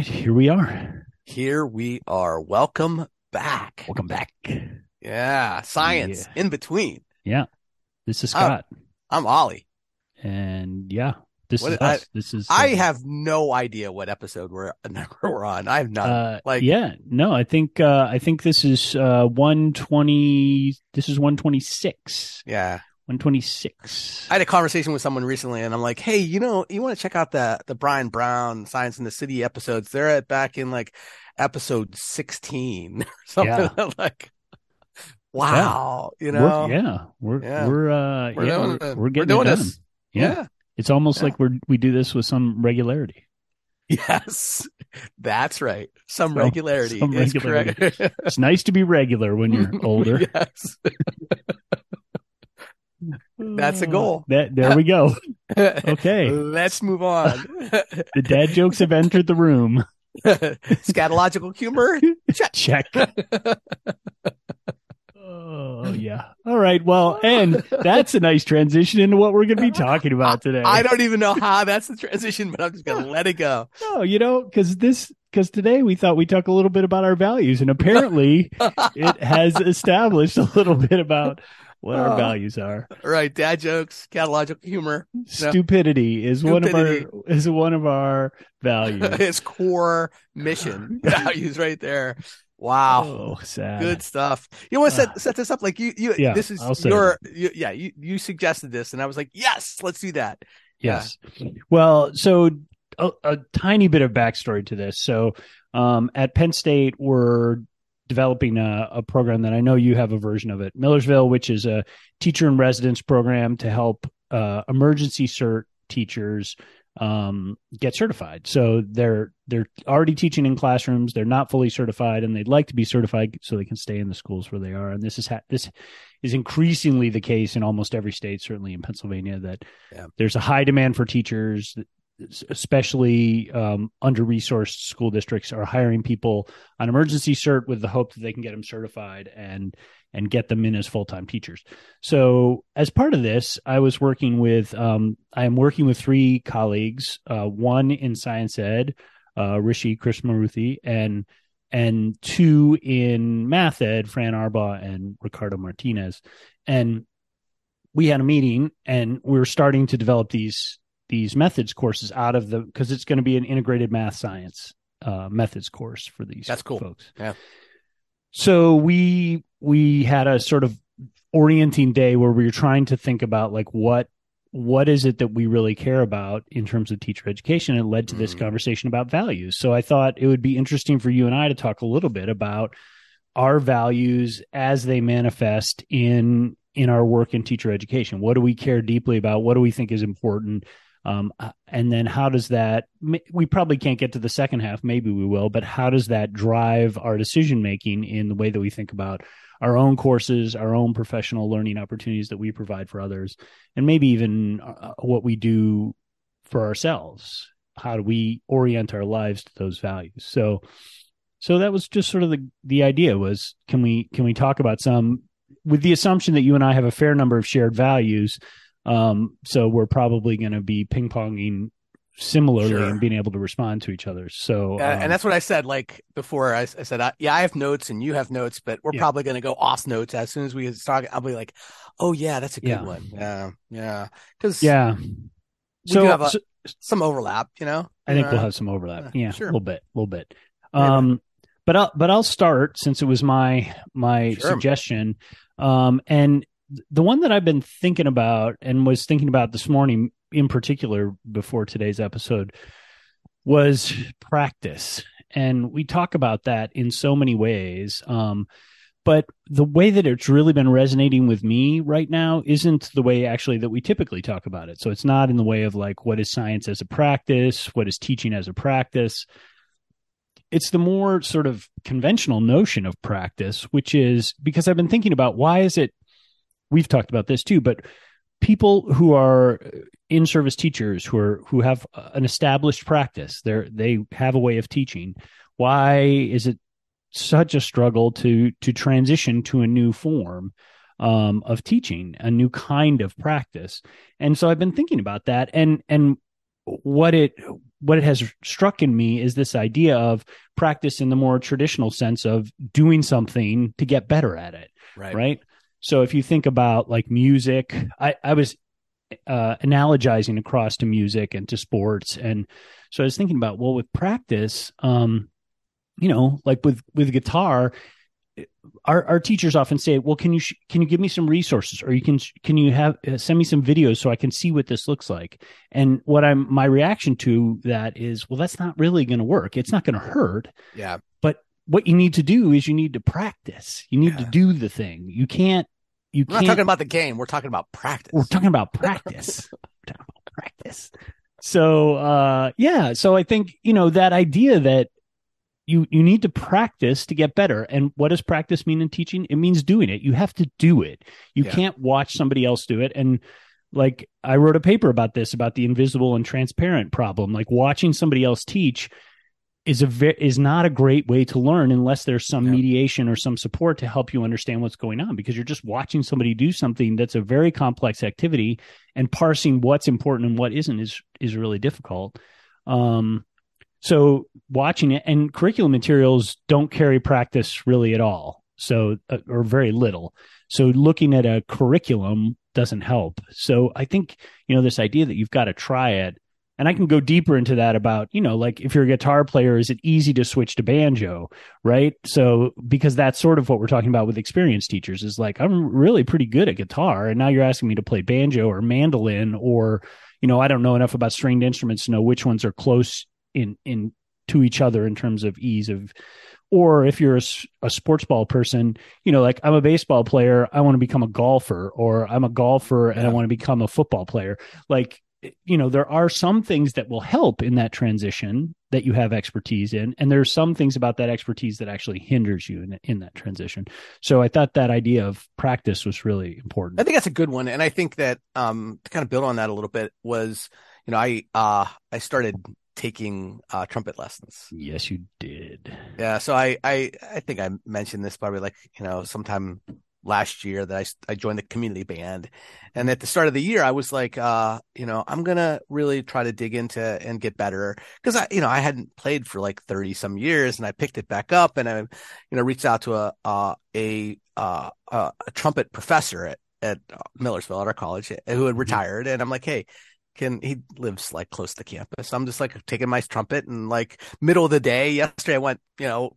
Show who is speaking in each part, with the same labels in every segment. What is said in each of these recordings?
Speaker 1: right, here we are.
Speaker 2: Here we are. Welcome back.
Speaker 1: Welcome back.
Speaker 2: Yeah, science
Speaker 1: Yeah.
Speaker 2: in between.
Speaker 1: Yeah, this is
Speaker 2: Oh,
Speaker 1: Scott,
Speaker 2: I'm Ollie.
Speaker 1: and yeah, this
Speaker 2: What-
Speaker 1: is us. this is.
Speaker 2: I
Speaker 1: uh,
Speaker 2: have no idea what episode we're we're on. I have not.
Speaker 1: Uh,
Speaker 2: like-
Speaker 1: yeah, no, I think uh, I think this is uh, one twenty. This is one twenty six.
Speaker 2: yeah,
Speaker 1: One twenty six.
Speaker 2: I had a conversation with someone recently, and I'm like, "Hey, you know, you want to check out the the Bryan Brown Science in the City episodes? They're at back in like episode 16 or something." like, wow, you know,
Speaker 1: yeah, we're
Speaker 2: Yeah.
Speaker 1: we're uh,
Speaker 2: we're
Speaker 1: yeah,
Speaker 2: doing,
Speaker 1: we're, we're getting
Speaker 2: doing
Speaker 1: it done.
Speaker 2: this.
Speaker 1: Yeah.
Speaker 2: yeah.
Speaker 1: It's almost
Speaker 2: Yeah.
Speaker 1: like we're we do this with some regularity.
Speaker 2: Yes, that's right. Some
Speaker 1: So-
Speaker 2: regularity
Speaker 1: some
Speaker 2: is
Speaker 1: regularity.
Speaker 2: correct.
Speaker 1: It's nice to be regular when you're older.
Speaker 2: yes. That's a mm. goal.
Speaker 1: That there we go. Okay.
Speaker 2: Let's move on.
Speaker 1: The dad jokes have entered the room.
Speaker 2: Scatological humor. Check.
Speaker 1: Check. Oh yeah. All right. Well, and that's a nice transition into what we're going to be talking about today.
Speaker 2: I don't even know how that's the transition, but I'm just gonna let it go.
Speaker 1: No, you know, because this because today we thought we'd talk a little bit about our values, and apparently it has established a little bit about what our
Speaker 2: Oh.
Speaker 1: values are.
Speaker 2: right, dad jokes, scatological humor,
Speaker 1: Stupidity is one of our is one of our values.
Speaker 2: his core mission values right there. Wow.
Speaker 1: Oh, sad.
Speaker 2: Good stuff. You want to set set this up like you you
Speaker 1: Yeah,
Speaker 2: this is your you, yeah you you suggested this and I was like yes let's do that.
Speaker 1: Yes. Well, so a, a tiny bit of backstory to this. So, um, at Penn State, we're developing a, a program that I know you have a version of it, Millersville, which is a teacher in residence program to help uh, emergency cert teachers um, get certified. So they're they're already teaching in classrooms. They're not fully certified, and they'd like to be certified so they can stay in the schools where they are. And this is ha- this is increasingly the case in almost every state, certainly in Pennsylvania, that
Speaker 2: Yeah.
Speaker 1: there's a high demand for teachers, especially um, under resourced school districts are hiring people on emergency cert with the hope that they can get them certified and and get them in as full-time teachers. So as part of this, I was working with um, I am working with three colleagues, uh, one in science ed, uh, Rishi Krishnamoorthy, and and two in math ed, Fran Arbaugh and Ricardo Martinez. And we had a meeting and we were starting to develop these these methods courses out of the because it's going to be an integrated math science uh, methods course for these
Speaker 2: That's cool.
Speaker 1: folks.
Speaker 2: Yeah.
Speaker 1: So we we had a sort of orienting day where we were trying to think about like what what is it that we really care about in terms of teacher education and it led to this
Speaker 2: Mhm.
Speaker 1: conversation about values so i thought it would be interesting for you and i to talk a little bit about our values as they manifest in in our work in teacher education what do we care deeply about what do we think is important um, and then how does that we probably can't get to the second half. Maybe we will but how does that drive our decision making in the way that we think about our own courses our own professional learning opportunities that we provide for others and maybe even uh, what we do for ourselves? How do we orient our lives to those values? So so that was just sort of the the idea was can we can we talk about some with the assumption that you and I have a fair number of shared values um so we're probably going to be ping-ponging similarly
Speaker 2: Sure.
Speaker 1: and being able to respond to each other so um,
Speaker 2: and that's what I said like before. I, I said, I, yeah, I have notes and you have notes, but we're
Speaker 1: Yeah.
Speaker 2: probably going to go off notes as soon as we start. I'll be like, oh yeah, that's a good
Speaker 1: Yeah.
Speaker 2: one. Yeah, yeah, because
Speaker 1: yeah
Speaker 2: we
Speaker 1: so,
Speaker 2: do have a,
Speaker 1: so
Speaker 2: some overlap. You know,
Speaker 1: I think
Speaker 2: Uh,
Speaker 1: we'll have some overlap. Yeah,
Speaker 2: sure.
Speaker 1: a little bit, a little bit.
Speaker 2: Maybe.
Speaker 1: Um, but I'll but I'll start since it was my my
Speaker 2: Sure.
Speaker 1: suggestion. Um, and the one that I've been thinking about and was thinking about this morning in particular before today's episode was practice. And we talk about that in so many ways. Um, but the way that it's really been resonating with me right now isn't the way actually that we typically talk about it. So it's not in the way of like what is science as a practice, what is teaching as a practice. It's the more sort of conventional notion of practice, which is because I've been thinking about why is it we've talked about this too, but people who are in service teachers who are who have an established practice, they they have a way of teaching. Why is it such a struggle to to transition to a new form um, of teaching, a new kind of practice? And so I've been thinking about that, and and what it what it has struck in me is this idea of practice in the more traditional sense of doing something to get better at it.
Speaker 2: Right.
Speaker 1: Right. So if you think about like music, I, I was uh, analogizing across to music and to sports. And so I was thinking about, well, with practice, um, you know, like with, with guitar, our, our teachers often say, well, can you, sh- can you give me some resources or you can, can you have, uh, send me some videos so I can see what this looks like? And what I'm, my reaction to that is, well, that's not really going to work. It's not going to hurt.
Speaker 2: Yeah.
Speaker 1: What you need to do is you need to practice. You need
Speaker 2: Yeah.
Speaker 1: to do the thing. You can't, you
Speaker 2: We're not
Speaker 1: can't,
Speaker 2: talking about the game. We're talking about practice.
Speaker 1: we're talking about practice. we're talking about practice. So, uh, yeah. So I think, you know, that idea that you, you need to practice to get better. And what does practice mean in teaching? It means doing it. You have to do it. You
Speaker 2: Yeah.
Speaker 1: can't watch somebody else do it. And like I wrote a paper about this, about the invisible and transparent problem. Like watching somebody else teach is a ve- is not a great way to learn unless there's some
Speaker 2: Yeah.
Speaker 1: mediation or some support to help you understand what's going on because you're just watching somebody do something that's a very complex activity and parsing what's important and what isn't is is really difficult. Um so watching it and curriculum materials don't carry practice really at all so uh, or very little. So looking at a curriculum doesn't help. So i think you know this idea that you've got to try it and I can go deeper into that about, you know, like if you're a guitar player, is it easy to switch to banjo? Right. So, because that's sort of what we're talking about with experienced teachers is like, I'm really pretty good at guitar. And now you're asking me to play banjo or mandolin or, you know, I don't know enough about stringed instruments to know which ones are close in, in to each other in terms of ease of, or if you're a sports ball person, you know, like I'm a baseball player, I want to become a golfer, or I'm a golfer and I want to become a football player. Like, you know, there are some things that will help in that transition that you have expertise in, and there's some things about that expertise that actually hinders you in, in that transition. So I thought that idea of practice was really important.
Speaker 2: I think that's a good one, and I think that um to kind of build on that a little bit was, you know, I uh I started taking uh trumpet lessons.
Speaker 1: yes, you did.
Speaker 2: Yeah, so I I I think I mentioned this probably like you know sometime last year that I joined the community band, and at the start of the year I was like uh you know I'm gonna really try to dig into and get better because I you know I hadn't played for like thirty some years and I picked it back up and I you know reached out to a uh, a uh, a a trumpet professor at at Millersville at our college who had retired and I'm like hey can he lives like close to campus. I'm just like taking my trumpet and like middle of the day. Yesterday I went, you know,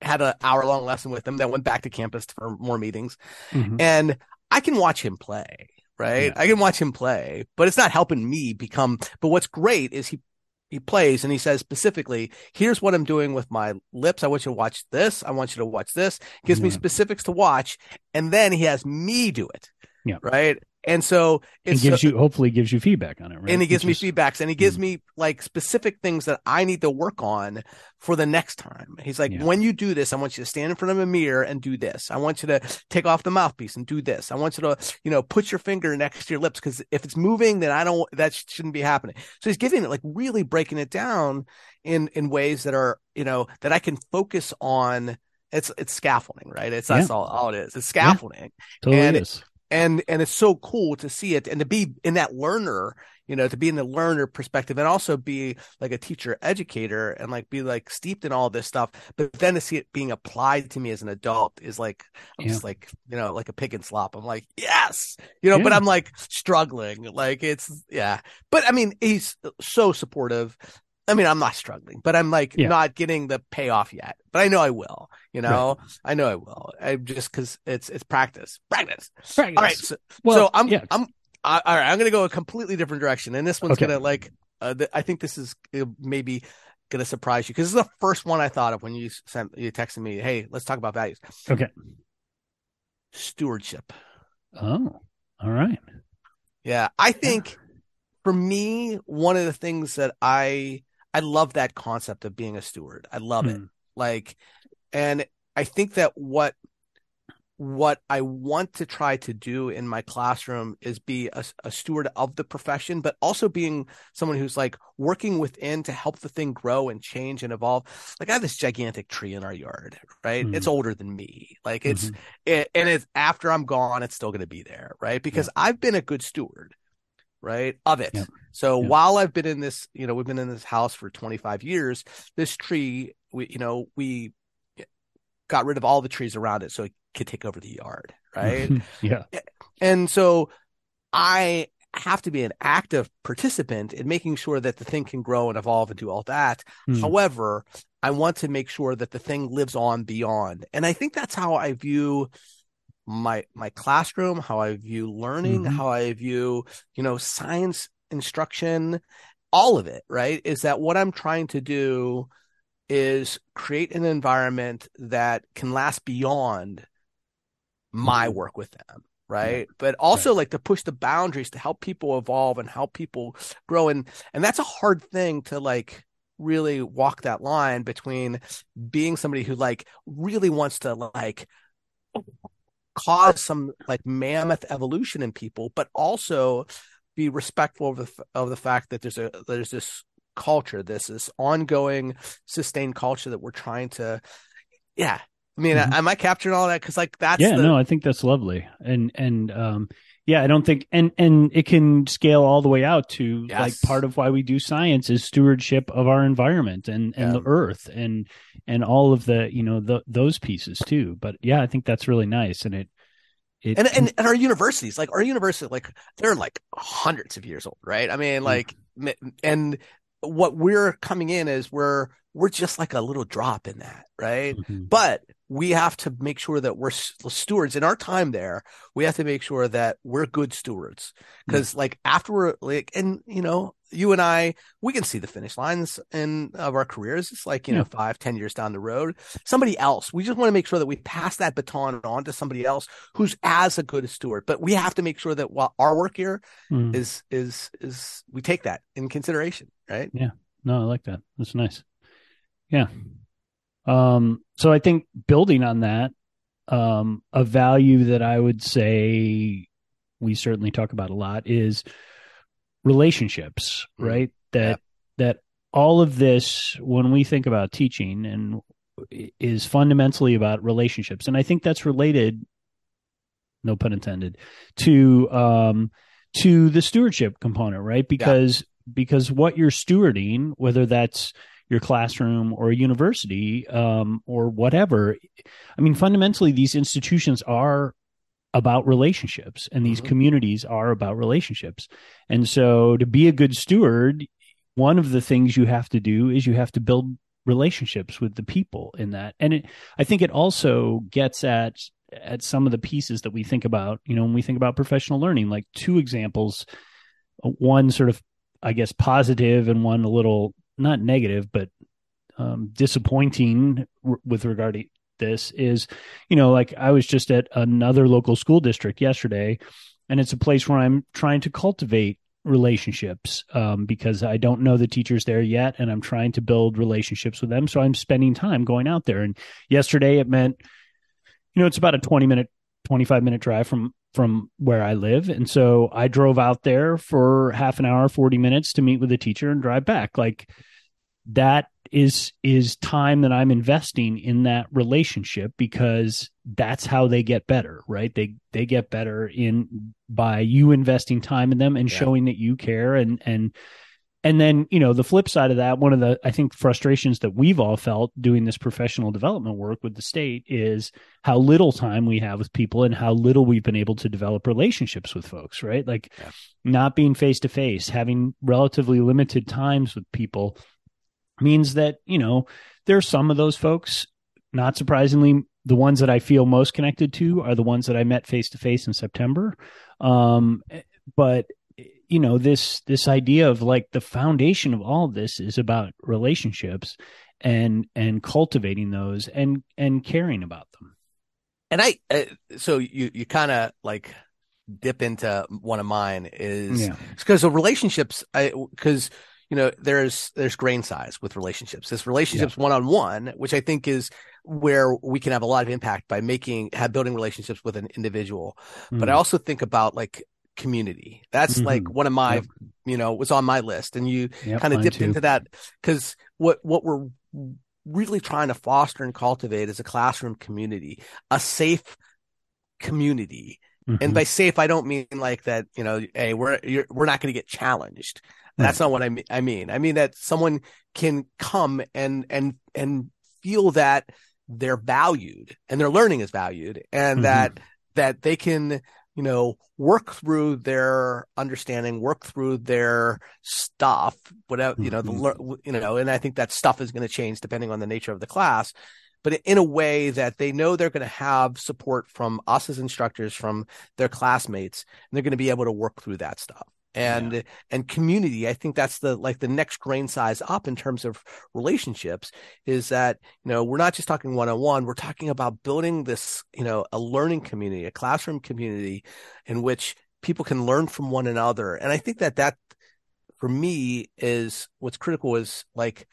Speaker 2: had an hour long lesson with him, then went back to campus for more meetings.
Speaker 1: Mhm.
Speaker 2: And I can watch him play, right?
Speaker 1: Yeah.
Speaker 2: I can watch him play, but it's not helping me become but what's great is he he plays and he says specifically, here's what I'm doing with my lips. I want you to watch this. I want you to watch this. Gives me specifics to watch. And then he has me do it.
Speaker 1: Yeah.
Speaker 2: Right. And so it
Speaker 1: gives you hopefully gives you feedback on it, right?
Speaker 2: and he gives
Speaker 1: Which
Speaker 2: me
Speaker 1: is-
Speaker 2: feedbacks and he gives hmm. me like specific things that I need to work on for the next time. He's like,
Speaker 1: Yeah.
Speaker 2: when you do this, I want you to stand in front of a mirror and do this. I want you to take off the mouthpiece and do this. I want you to, you know, put your finger next to your lips because if it's moving, then I don't, that shouldn't be happening. So he's giving it like really breaking it down in, in ways that are, you know, that I can focus on. It's, it's scaffolding, right? It's, that's all, all it is. It's scaffolding
Speaker 1: totally
Speaker 2: and-
Speaker 1: is.
Speaker 2: And and it's so cool to see it and to be in that learner you know to be in the learner perspective and also be like a teacher educator and like be like steeped in all this stuff. But then to see it being applied to me as an adult is like i'm
Speaker 1: Yeah.
Speaker 2: just like you know like a pig and slop. I'm like yes! You know but i'm like struggling. Like it's yeah. But i mean he's so supportive I mean, I'm not struggling, but I'm like
Speaker 1: Yeah.
Speaker 2: not getting the payoff yet. But I know I will. You know, I know I will. I just because it's it's practice, practice. Practice. All right. So,
Speaker 1: Well,
Speaker 2: so I'm
Speaker 1: yeah.
Speaker 2: I'm I, all right. I'm gonna go a completely different direction, and this one's
Speaker 1: Okay.
Speaker 2: gonna like. Uh, th- I think this is uh, maybe gonna surprise you because this is the first one I thought of when you sent you texted me. Hey, let's talk about values.
Speaker 1: Okay.
Speaker 2: Stewardship.
Speaker 1: Oh, all right.
Speaker 2: Yeah, I think for me, one of the things that I I love that concept of being a steward. I love it.
Speaker 1: Hmm.
Speaker 2: Like, and I think that what what I want to try to do in my classroom is be a, a steward of the profession, but also being someone who's like working within to help the thing grow and change and evolve. Like I have this gigantic tree in our yard, right?
Speaker 1: Mhm.
Speaker 2: It's older than me. Like it's
Speaker 1: Mhm.
Speaker 2: it, and it's after I'm gone, it's still going to be there, right? Because I've been a good steward, right? Of it.
Speaker 1: Yep.
Speaker 2: So
Speaker 1: Yep.
Speaker 2: while I've been in this, you know, we've been in this house for 25 years, this tree, we, you know, we got rid of all the trees around it so it could take over the yard, right?
Speaker 1: yeah.
Speaker 2: and so I have to be an active participant in making sure that the thing can grow and evolve and do all that.
Speaker 1: Hmm.
Speaker 2: However, I want to make sure that the thing lives on beyond. And I think that's how I view my my classroom, how I view learning,
Speaker 1: Mhm.
Speaker 2: how I view, you know, science instruction, all of it, right? Is that what I'm trying to do is create an environment that can last beyond my
Speaker 1: Mhm.
Speaker 2: work with them right but also like to push the boundaries to help people evolve and help people grow and and that's a hard thing to like really walk that line between being somebody who like really wants to like cause some like mammoth evolution in people but also be respectful of the of the fact that there's a there's this culture this this ongoing sustained culture that we're trying to yeah I mean,
Speaker 1: Mhm.
Speaker 2: am I capturing all that? Because like that's
Speaker 1: yeah
Speaker 2: the,
Speaker 1: no i think that's lovely and and um yeah i don't think and and it can scale all the way out to like part of why we do science is stewardship of our environment and and
Speaker 2: Yeah.
Speaker 1: the earth and and all of the you know the, those pieces too but yeah i think that's really nice and it it
Speaker 2: and, and and our universities, like our university, like they're like hundreds of years old, right? I mean, like, and what we're coming in is we're we're just like a little drop in that, right?
Speaker 1: Mhm.
Speaker 2: But we have to make sure that we're stewards in our time there. We have to make sure that we're good stewards because, like, after we're like, and you know, you and I, we can see the finish lines in of our careers. It's like you know, five, ten years down the road. Somebody else, we just want to make sure that we pass that baton on to somebody else who's as a good a steward. But we have to make sure that while our work here
Speaker 1: Mhm.
Speaker 2: is is is we take that in consideration, right? Yeah.
Speaker 1: No, I like that. That's nice. Yeah. Um, so I think building on that, um, a value that I would say we certainly talk about a lot is relationships,
Speaker 2: Mm.
Speaker 1: right? That that all of this, when we think about teaching, and is fundamentally about relationships, and I think that's related, no pun intended, to um, to the stewardship component, right? Because because what you're stewarding, whether that's your classroom or a university um, or whatever, I mean, fundamentally, these institutions are about relationships and these
Speaker 2: Mhm.
Speaker 1: communities are about relationships. And so to be a good steward, one of the things you have to do is you have to build relationships with the people in that. And it, I think it also gets at at some of the pieces that we think about, you know, when we think about professional learning, like two examples, uh, one sort of I guess positive and one a little not negative but um, disappointing r- with regard to this is, you know, like I was just at another local school district yesterday, and it's a place where I'm trying to cultivate relationships um, because I don't know the teachers there yet, and I'm trying to build relationships with them. So I'm spending time going out there. And yesterday it meant, you know, it's about a 20 minute, 25 minute drive from from where I live, and so I drove out there for half an hour, 40 minutes to meet with the teacher and drive back. Like that is is time that I'm investing in that relationship because that's how they get better, right? They they get better in by you investing time in them and
Speaker 2: Yeah.
Speaker 1: showing that you care and and and then, you know, the flip side of that, one of the I think frustrations that we've all felt doing this professional development work with the state is how little time we have with people and how little we've been able to develop relationships with folks, right? Like
Speaker 2: Yeah.
Speaker 1: not being face to face, having relatively limited times with people means that you know there are some of those folks not surprisingly the ones that i feel most connected to are the ones that i met face to face in september um but you know this this idea of like the foundation of all of this is about relationships and and cultivating those and and caring about them
Speaker 2: And I, uh, so you you kind of like dip into one of mine is
Speaker 1: yeah
Speaker 2: because of relationships. I because you know there's there's grain size with relationships. This relationships one on one, which I think is where we can have a lot of impact by making have building relationships with an individual. But I
Speaker 1: Mm.
Speaker 2: also think about like community. That's like
Speaker 1: Mhm.
Speaker 2: one of my
Speaker 1: Yep.
Speaker 2: you know was on my list, and you
Speaker 1: Yep,
Speaker 2: kind of dipped
Speaker 1: too.
Speaker 2: into that because what what we're really trying to foster and cultivate is a classroom community, a safe community Mm-hmm. And by safe, I don't mean like that, you know, hey, we're, we're not going to get challenged. That's not what I mean. I mean, I mean that someone can come and, and, and feel that they're valued and their learning is valued and mm-hmm. that, that they can, you know, work through their understanding, work through their stuff, whatever, you know, the, mm-hmm. you know, and I think that stuff is going to change depending on the nature of the class but in a way that they know they're going to have support from us as instructors, from their classmates, and they're going to be able to work through that stuff. And yeah. and community, I think that's the like the next grain size up in terms of relationships is that you know we're not just talking one on one, we're talking about building this you know a learning community, a classroom community in which people can learn from one another. And I think that that for me is what's critical is like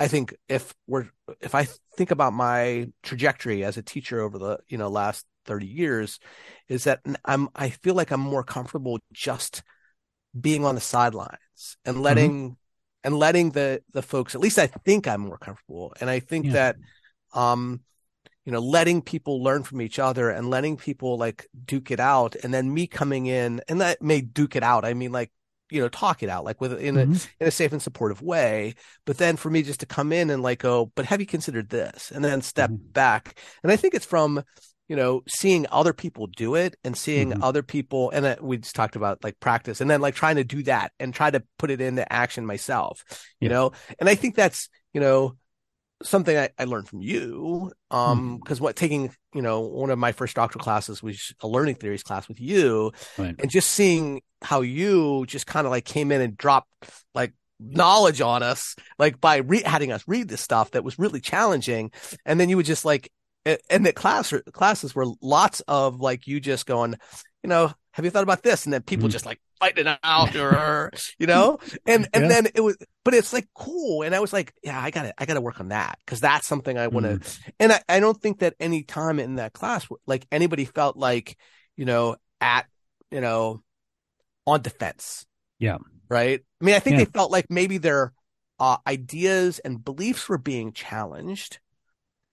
Speaker 2: I think if we're if I think about my trajectory as a teacher over the you know last 30 years is that I'm I feel like I'm more comfortable just being on the sidelines and mm-hmm. letting mm-hmm. and letting the the folks at least I think I'm more comfortable and I think yeah. that um you know letting people learn from each other and letting people like duke it out and then me coming in and that may duke it out I mean like you know talk it out like with in mm-hmm. a in a safe and supportive way but then for me just to come in and like oh but have you considered this and then step mm-hmm. back and i think it's from you know seeing other people do it and seeing mm-hmm. other people and uh, we just talked about like practice and then like trying to do that and try to put it into action myself you yeah. know and i think that's you know something I, I, learned from you. Um, because mm-hmm. what taking, you know, one of my first doctoral classes was a learning theories class with you, right. and just seeing how you just kind of like came in and dropped like knowledge on us, like by re- having us read this stuff that was really challenging, and then you would just like, and the class classes were lots of like you just going, you know, have you thought about this? And then people mm-hmm. just like fighting it out or, you know, and, and yeah. then it was, but it's like cool. And I was like, yeah, I got to, I got to work on that because that's something I want to, mm. and I, I don't think that any time in that class, like anybody felt like, you know, at, you know, on defense.
Speaker 1: Yeah.
Speaker 2: Right. I mean, I think yeah. they felt like maybe their uh, ideas and beliefs were being challenged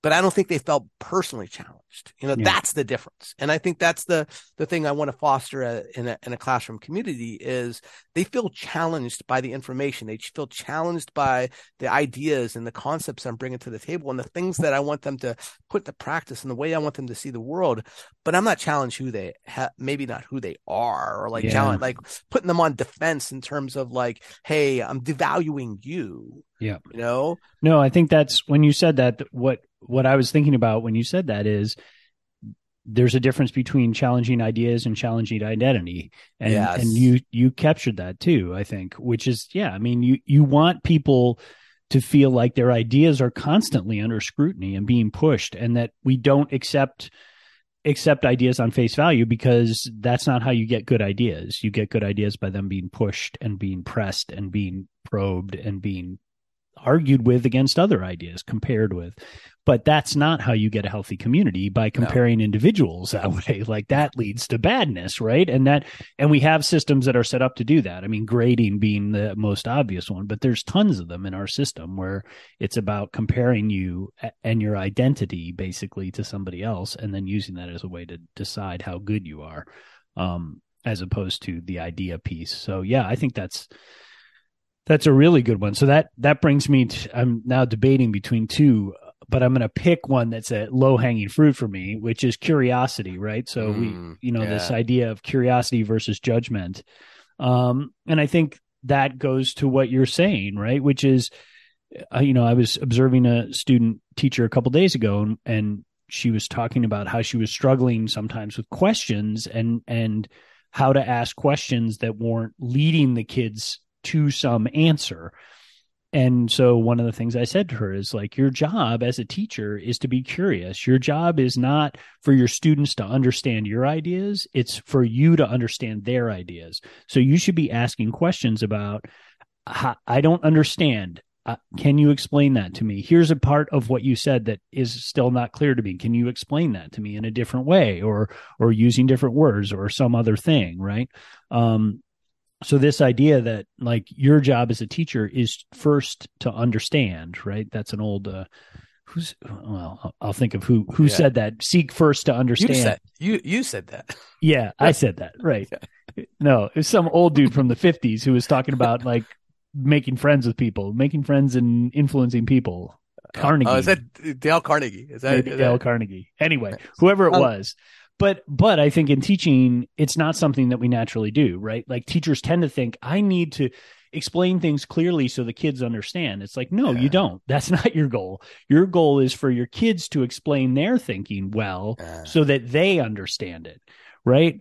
Speaker 2: but I don't think they felt personally challenged. You know, yeah. that's the difference. And I think that's the, the thing I want to foster a, in a, in a classroom community is they feel challenged by the information. They feel challenged by the ideas and the concepts I'm bringing to the table and the things that I want them to put to practice and the way I want them to see the world. But I'm not challenged who they ha- maybe not who they are or like yeah. challenge, like putting them on defense in terms of like, Hey, I'm devaluing you.
Speaker 1: Yeah.
Speaker 2: You know?
Speaker 1: No, I think that's when you said that what what I was thinking about when you said that is there's a difference between challenging ideas and challenging identity and yes. and you you captured that too i think which is yeah i mean you you want people to feel like their ideas are constantly under scrutiny and being pushed and that we don't accept accept ideas on face value because that's not how you get good ideas you get good ideas by them being pushed and being pressed and being probed and being argued with against other ideas compared with but that's not how you get a healthy community by comparing no. individuals that way. Like that leads to badness right? And that and we have systems that are set up to do that. I mean grading being the most obvious one but there's tons of them in our system where it's about comparing you and your identity basically to somebody else and then using that as a way to decide how good you are um, as opposed to the idea piece. So yeah i think that's that's a really good one. So that that brings me to I'm now debating between two but I'm going to pick one that's a low hanging fruit for me, which is curiosity, right? So mm, we, you know, yeah. this idea of curiosity versus judgment. Um, and I think that goes to what you're saying, right? Which is, uh, you know, I was observing a student teacher a couple days ago and, and she was talking about how she was struggling sometimes with questions and, and how to ask questions that weren't leading the kids to some answer and so one of the things I said to her is like, your job as a teacher is to be curious. Your job is not for your students to understand your ideas. It's for you to understand their ideas. So you should be asking questions about, I don't understand. Uh, can you explain that to me? Here's a part of what you said that is still not clear to me. Can you explain that to me in a different way or, or using different words or some other thing? Right. Um, so this idea that like your job as a teacher is first to understand right? That's an old uh, who's well i'll think of who who yeah. said that. Seek first to understand.
Speaker 2: you said, you, you said that.
Speaker 1: Yeah i said that right. Yeah. no it was some old dude from the 50s who was talking about like making friends with people making friends and influencing people. Carnegie
Speaker 2: oh, is that dale carnegie? Is that,
Speaker 1: is dale
Speaker 2: that...
Speaker 1: carnegie. Anyway whoever it um, was but but i think in teaching it's not something that we naturally do right like teachers tend to think i need to explain things clearly so the kids understand. It's like, no, yeah. you don't. That's not your goal. Your goal is for your kids to explain their thinking well so that they understand it, right?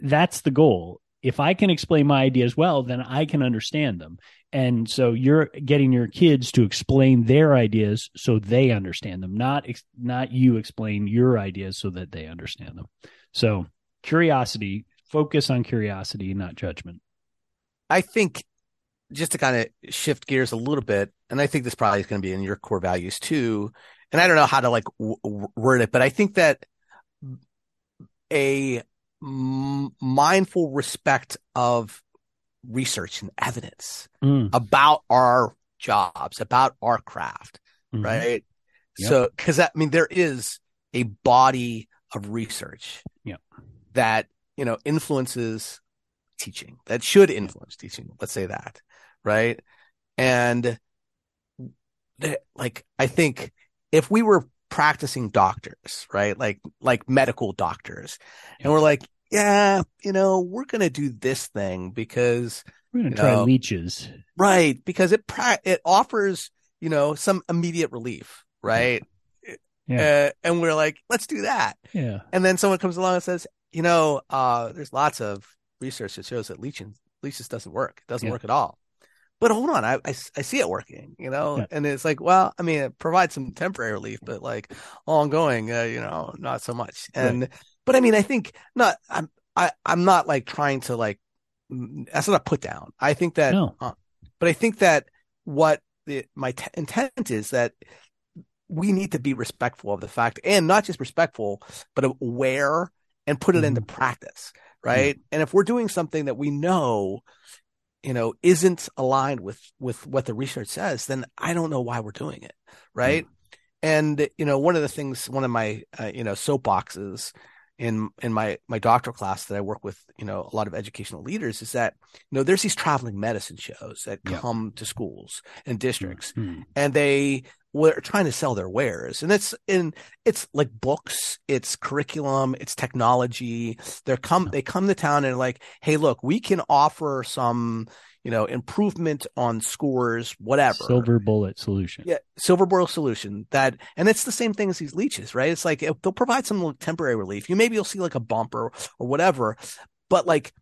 Speaker 1: That's the goal. If I can explain my ideas well, then I can understand them. And so you're getting your kids to explain their ideas so they understand them, not not you explain your ideas so that they understand them. So curiosity, focus on curiosity, not judgment.
Speaker 2: I think just to kind of shift gears a little bit, and I think this probably is going to be in your core values too. And I don't know how to like w- word it, but I think that a m- mindful respect of research and evidence mm. about our jobs, about our craft, mm-hmm. right? Yep. So, because I mean, there is a body of research
Speaker 1: yep.
Speaker 2: that you know influences teaching that should influence teaching. Let's say that right? And like I think if we were practicing doctors, right? Like like medical doctors, and we're like, yeah, you know, we're gonna do this thing because
Speaker 1: we're gonna try know, leeches,
Speaker 2: right? Because it pra- it offers you know some immediate relief, right? Yeah. Uh, and we're like, let's do that.
Speaker 1: Yeah.
Speaker 2: And then someone comes along and says, you know, uh, there's lots of research that shows that leeches leeches doesn't work. It doesn't yeah. work at all but hold on, I, I, I, see it working, you know, yeah. and it's like, well, I mean, it provides some temporary relief, but like ongoing, uh, you know, not so much. And, right. but I mean, I think not, I'm, I, I'm not like trying to like, that's not a put down. I think that, no. uh, but I think that what the, my t- intent is that we need to be respectful of the fact and not just respectful, but aware and put it mm-hmm. into practice. Right. Mm-hmm. And if we're doing something that we know you know isn't aligned with with what the research says then i don't know why we're doing it right mm. and you know one of the things one of my uh, you know soapboxes in in my my doctoral class that I work with, you know, a lot of educational leaders is that you know there's these traveling medicine shows that yeah. come to schools and districts, mm-hmm. and they were trying to sell their wares, and it's in it's like books, it's curriculum, it's technology. They're come they come to town and like, hey, look, we can offer some you know, improvement on scores, whatever.
Speaker 1: Silver bullet solution.
Speaker 2: Yeah, silver bullet solution. That, and it's the same thing as these leeches, right? It's like they'll provide some temporary relief. You maybe you'll see like a bump or or whatever, but like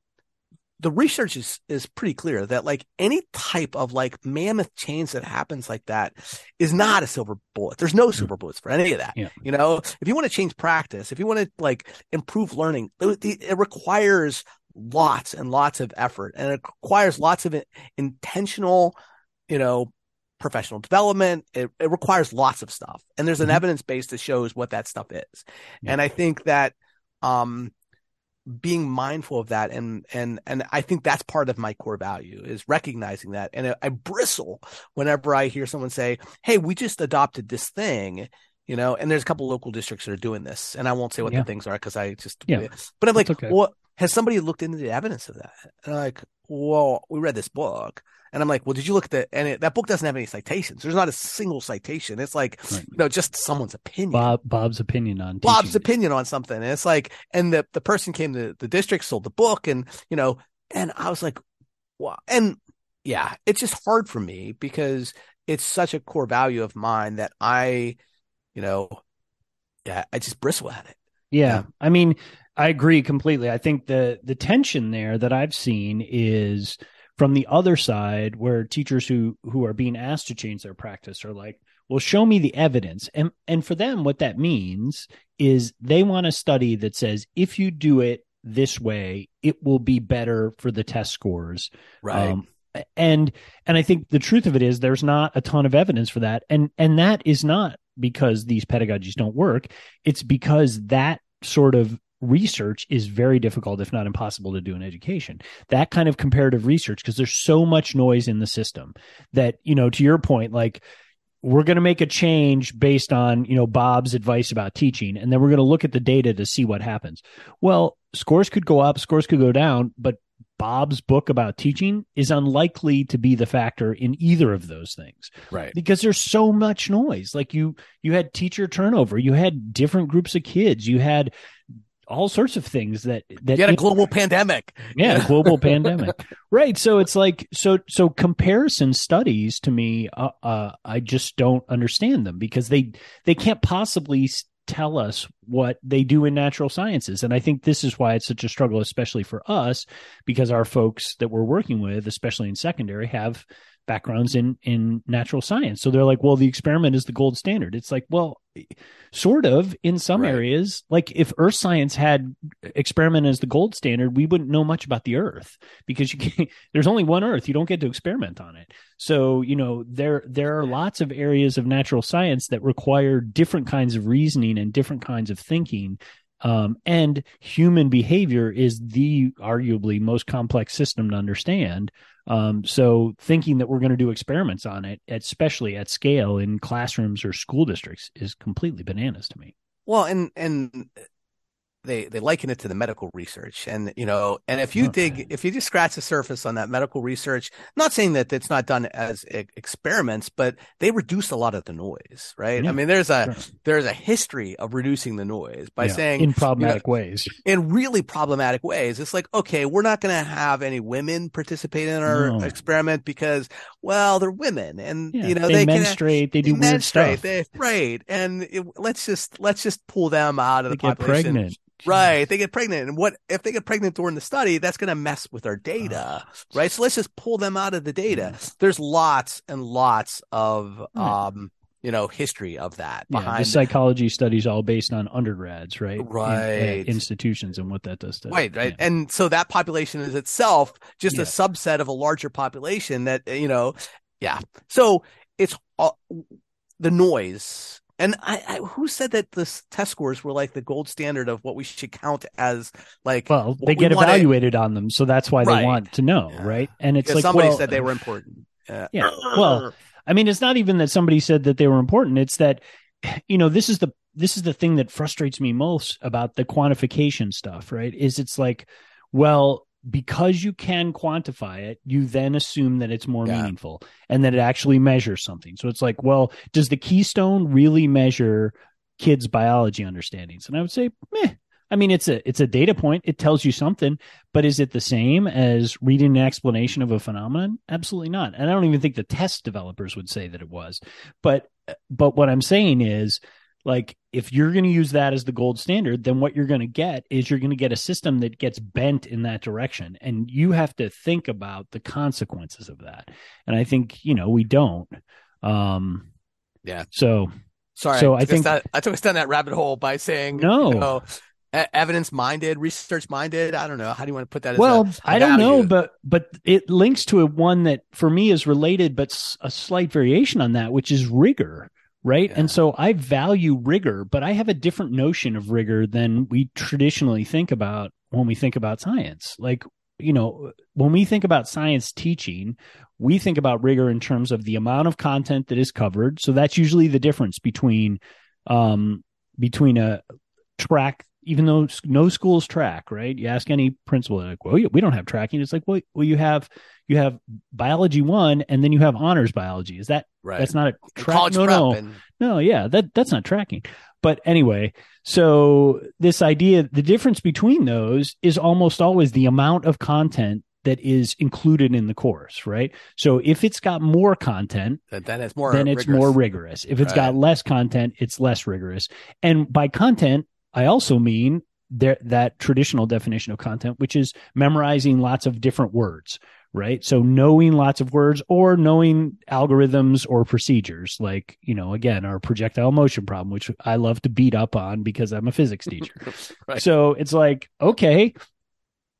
Speaker 2: the research is is pretty clear that like any type of like mammoth change that happens like that is not a silver bullet. There's no silver bullets for any of that.
Speaker 1: Yeah.
Speaker 2: You know, if you want to change practice, if you want to like improve learning, it, it requires lots and lots of effort and it requires lots of intentional, you know, professional development. It, it requires lots of stuff. And there's an mm-hmm. evidence base that shows what that stuff is. Yeah. And I think that, um, being mindful of that and and and I think that's part of my core value is recognizing that and I, I bristle whenever I hear someone say hey we just adopted this thing you know and there's a couple local districts that are doing this and I won't say what yeah. the things are because I just
Speaker 1: yeah.
Speaker 2: but I'm like okay. what has somebody looked into the evidence of that? And I'm like, well, we read this book. And I'm like, well, did you look at the, and it, that book doesn't have any citations. There's not a single citation. It's like, right. you know, just someone's opinion.
Speaker 1: Bob, Bob's opinion on
Speaker 2: Bob's opinion on something. And it's like, and the, the person came to the district, sold the book and, you know, and I was like, wow. And yeah, it's just hard for me because it's such a core value of mine that I, you know, yeah, I just bristle at it.
Speaker 1: Yeah. yeah. I mean, I agree completely. I think the the tension there that I've seen is from the other side where teachers who who are being asked to change their practice are like, well, show me the evidence. And and for them what that means is they want a study that says if you do it this way, it will be better for the test scores.
Speaker 2: Right. Um,
Speaker 1: and and I think the truth of it is there's not a ton of evidence for that. And and that is not because these pedagogies don't work. It's because that sort of research is very difficult, if not impossible, to do in education. That kind of comparative research, because there's so much noise in the system that, you know, to your point, like we're going to make a change based on you know bob's advice about teaching and then we're going to look at the data to see what happens. Well scores could go up scores could go down but bob's book about teaching is unlikely to be the factor in either of those things.
Speaker 2: Right.
Speaker 1: Because there's so much noise. Like you you had teacher turnover you had different groups of kids you had all sorts of things that that
Speaker 2: you had a global pandemic.
Speaker 1: Yeah, global pandemic. Right. So it's like so so comparison studies to me, uh, uh, I just don't understand them because they they can't possibly tell us what they do in natural sciences. And I think this is why it's such a struggle, especially for us, because our folks that we're working with, especially in secondary, have backgrounds in in natural science. So they're like, well, the experiment is the gold standard. It's like, well, sort of in some right. areas. Like if earth science had experiment as the gold standard, we wouldn't know much about the earth because you can't, there's only one earth. You don't get to experiment on it. So, you know, there there are lots of areas of natural science that require different kinds of reasoning and different kinds of thinking um, and human behavior is the arguably most complex system to understand. Um, so thinking that we're going to do experiments on it, especially at scale in classrooms or school districts, is completely bananas to me.
Speaker 2: Well, and and they they liken it to the medical research. And you know and if you okay. dig if you just scratch the surface on that medical research not saying that it's not done as experiments but they reduce a lot of the noise right? Yeah, i mean there's a sure. there's a history of reducing the noise by yeah, saying
Speaker 1: in problematic you know, ways.
Speaker 2: in really problematic ways. It's like okay we're not going to have any women participate in our no. experiment because well they're women and yeah, you know
Speaker 1: they, they menstruate can, they do they weird stuff.
Speaker 2: they, right. And it, let's just let's just pull them out of
Speaker 1: they
Speaker 2: the population.
Speaker 1: pregnant
Speaker 2: Right. They get pregnant. And what if they get pregnant during the study? That's going to mess with our data. Oh, right. So let's just pull them out of the data. Mm. There's lots and lots of, mm. um, you know, history of that
Speaker 1: behind yeah, the psychology studies all based on undergrads, right?
Speaker 2: Right.
Speaker 1: In, institutions and what that does to
Speaker 2: Right, right. Yeah. And so that population is itself just yeah. a subset of a larger population that, you know, yeah. So it's all, the noise and I, I, who said that the test scores were like the gold standard of what we should count as like?
Speaker 1: Well, they get we evaluated on them, so that's why right. they want to know, yeah. right? And it's like
Speaker 2: somebody
Speaker 1: well,
Speaker 2: said they were important.
Speaker 1: Uh, yeah. Well, I mean, it's not even that somebody said that they were important. It's that you know this is the this is the thing that frustrates me most about the quantification stuff, right? Is it's like, well, because you can quantify it, you then assume that it's more yeah. meaningful and that it actually measures something. So it's like, well, does the keystone really measure kids' biology understandings? And I would say, meh. I mean, it's a it's a data point. It tells you something, but is it the same as reading an explanation of a phenomenon? Absolutely not. And I don't even think the test developers would say that it was. But but what I'm saying is like if you're going to use that as the gold standard then what you're going to get is you're going to get a system that gets bent in that direction and you have to think about the consequences of that. And i think you know we don't. Um
Speaker 2: yeah.
Speaker 1: so
Speaker 2: sorry
Speaker 1: so i, I think
Speaker 2: that, i took us down that rabbit hole by saying
Speaker 1: no.
Speaker 2: you know, evidence minded research minded i don't know. How do you want to put that
Speaker 1: well
Speaker 2: I
Speaker 1: don't know but but it links to a one that for me is related but a slight variation on that which is rigor right? Yeah. And so I value rigor, but I have a different notion of rigor than we traditionally think about when we think about science. Like, you know, when we think about science teaching, we think about rigor in terms of the amount of content that is covered. So that's usually the difference between um between a track even though no schools track, right? You ask any principal, like, well, we don't have tracking. It's like, well, well, you have you have biology one, and then you have honors biology. Is that right? That's not a
Speaker 2: track. No,
Speaker 1: no,
Speaker 2: and...
Speaker 1: no. Yeah, that that's not tracking. But anyway, so this idea, the difference between those is almost always the amount of content that is included in the course, right? So if it's got more content,
Speaker 2: then it's more
Speaker 1: then it's
Speaker 2: rigorous.
Speaker 1: more rigorous. If it's right. got less content, it's less rigorous. And by content, I also mean there, that traditional definition of content, which is memorizing lots of different words, right? So knowing lots of words or knowing algorithms or procedures, like, you know, again, our projectile motion problem, which I love to beat up on because I'm a physics teacher. right. So it's like, okay,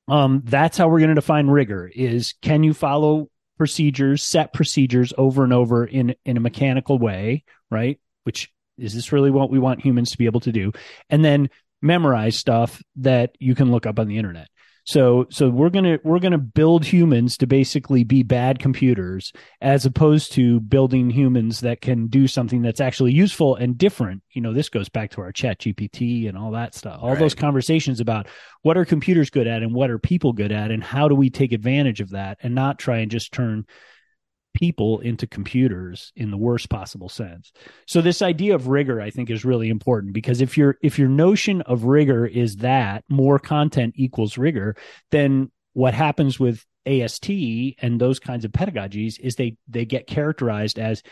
Speaker 1: um, that's how we're going to define rigor is can you follow procedures, set procedures over and over in, in a mechanical way, right? Which is this really what we want humans to be able to do? And then memorize stuff that you can look up on the internet. So so we're gonna we're gonna build humans to basically be bad computers, as opposed to building humans that can do something that's actually useful and different. You know, this goes back to our Chat GPT and all that stuff. All right. those conversations about what are computers good at and what are people good at, and how do we take advantage of that, and not try and just turn people into computers in the worst possible sense. So this idea of rigor I think is really important because if your if your notion of rigor is that more content equals rigor, then what happens with AST and those kinds of pedagogies is they they get characterized as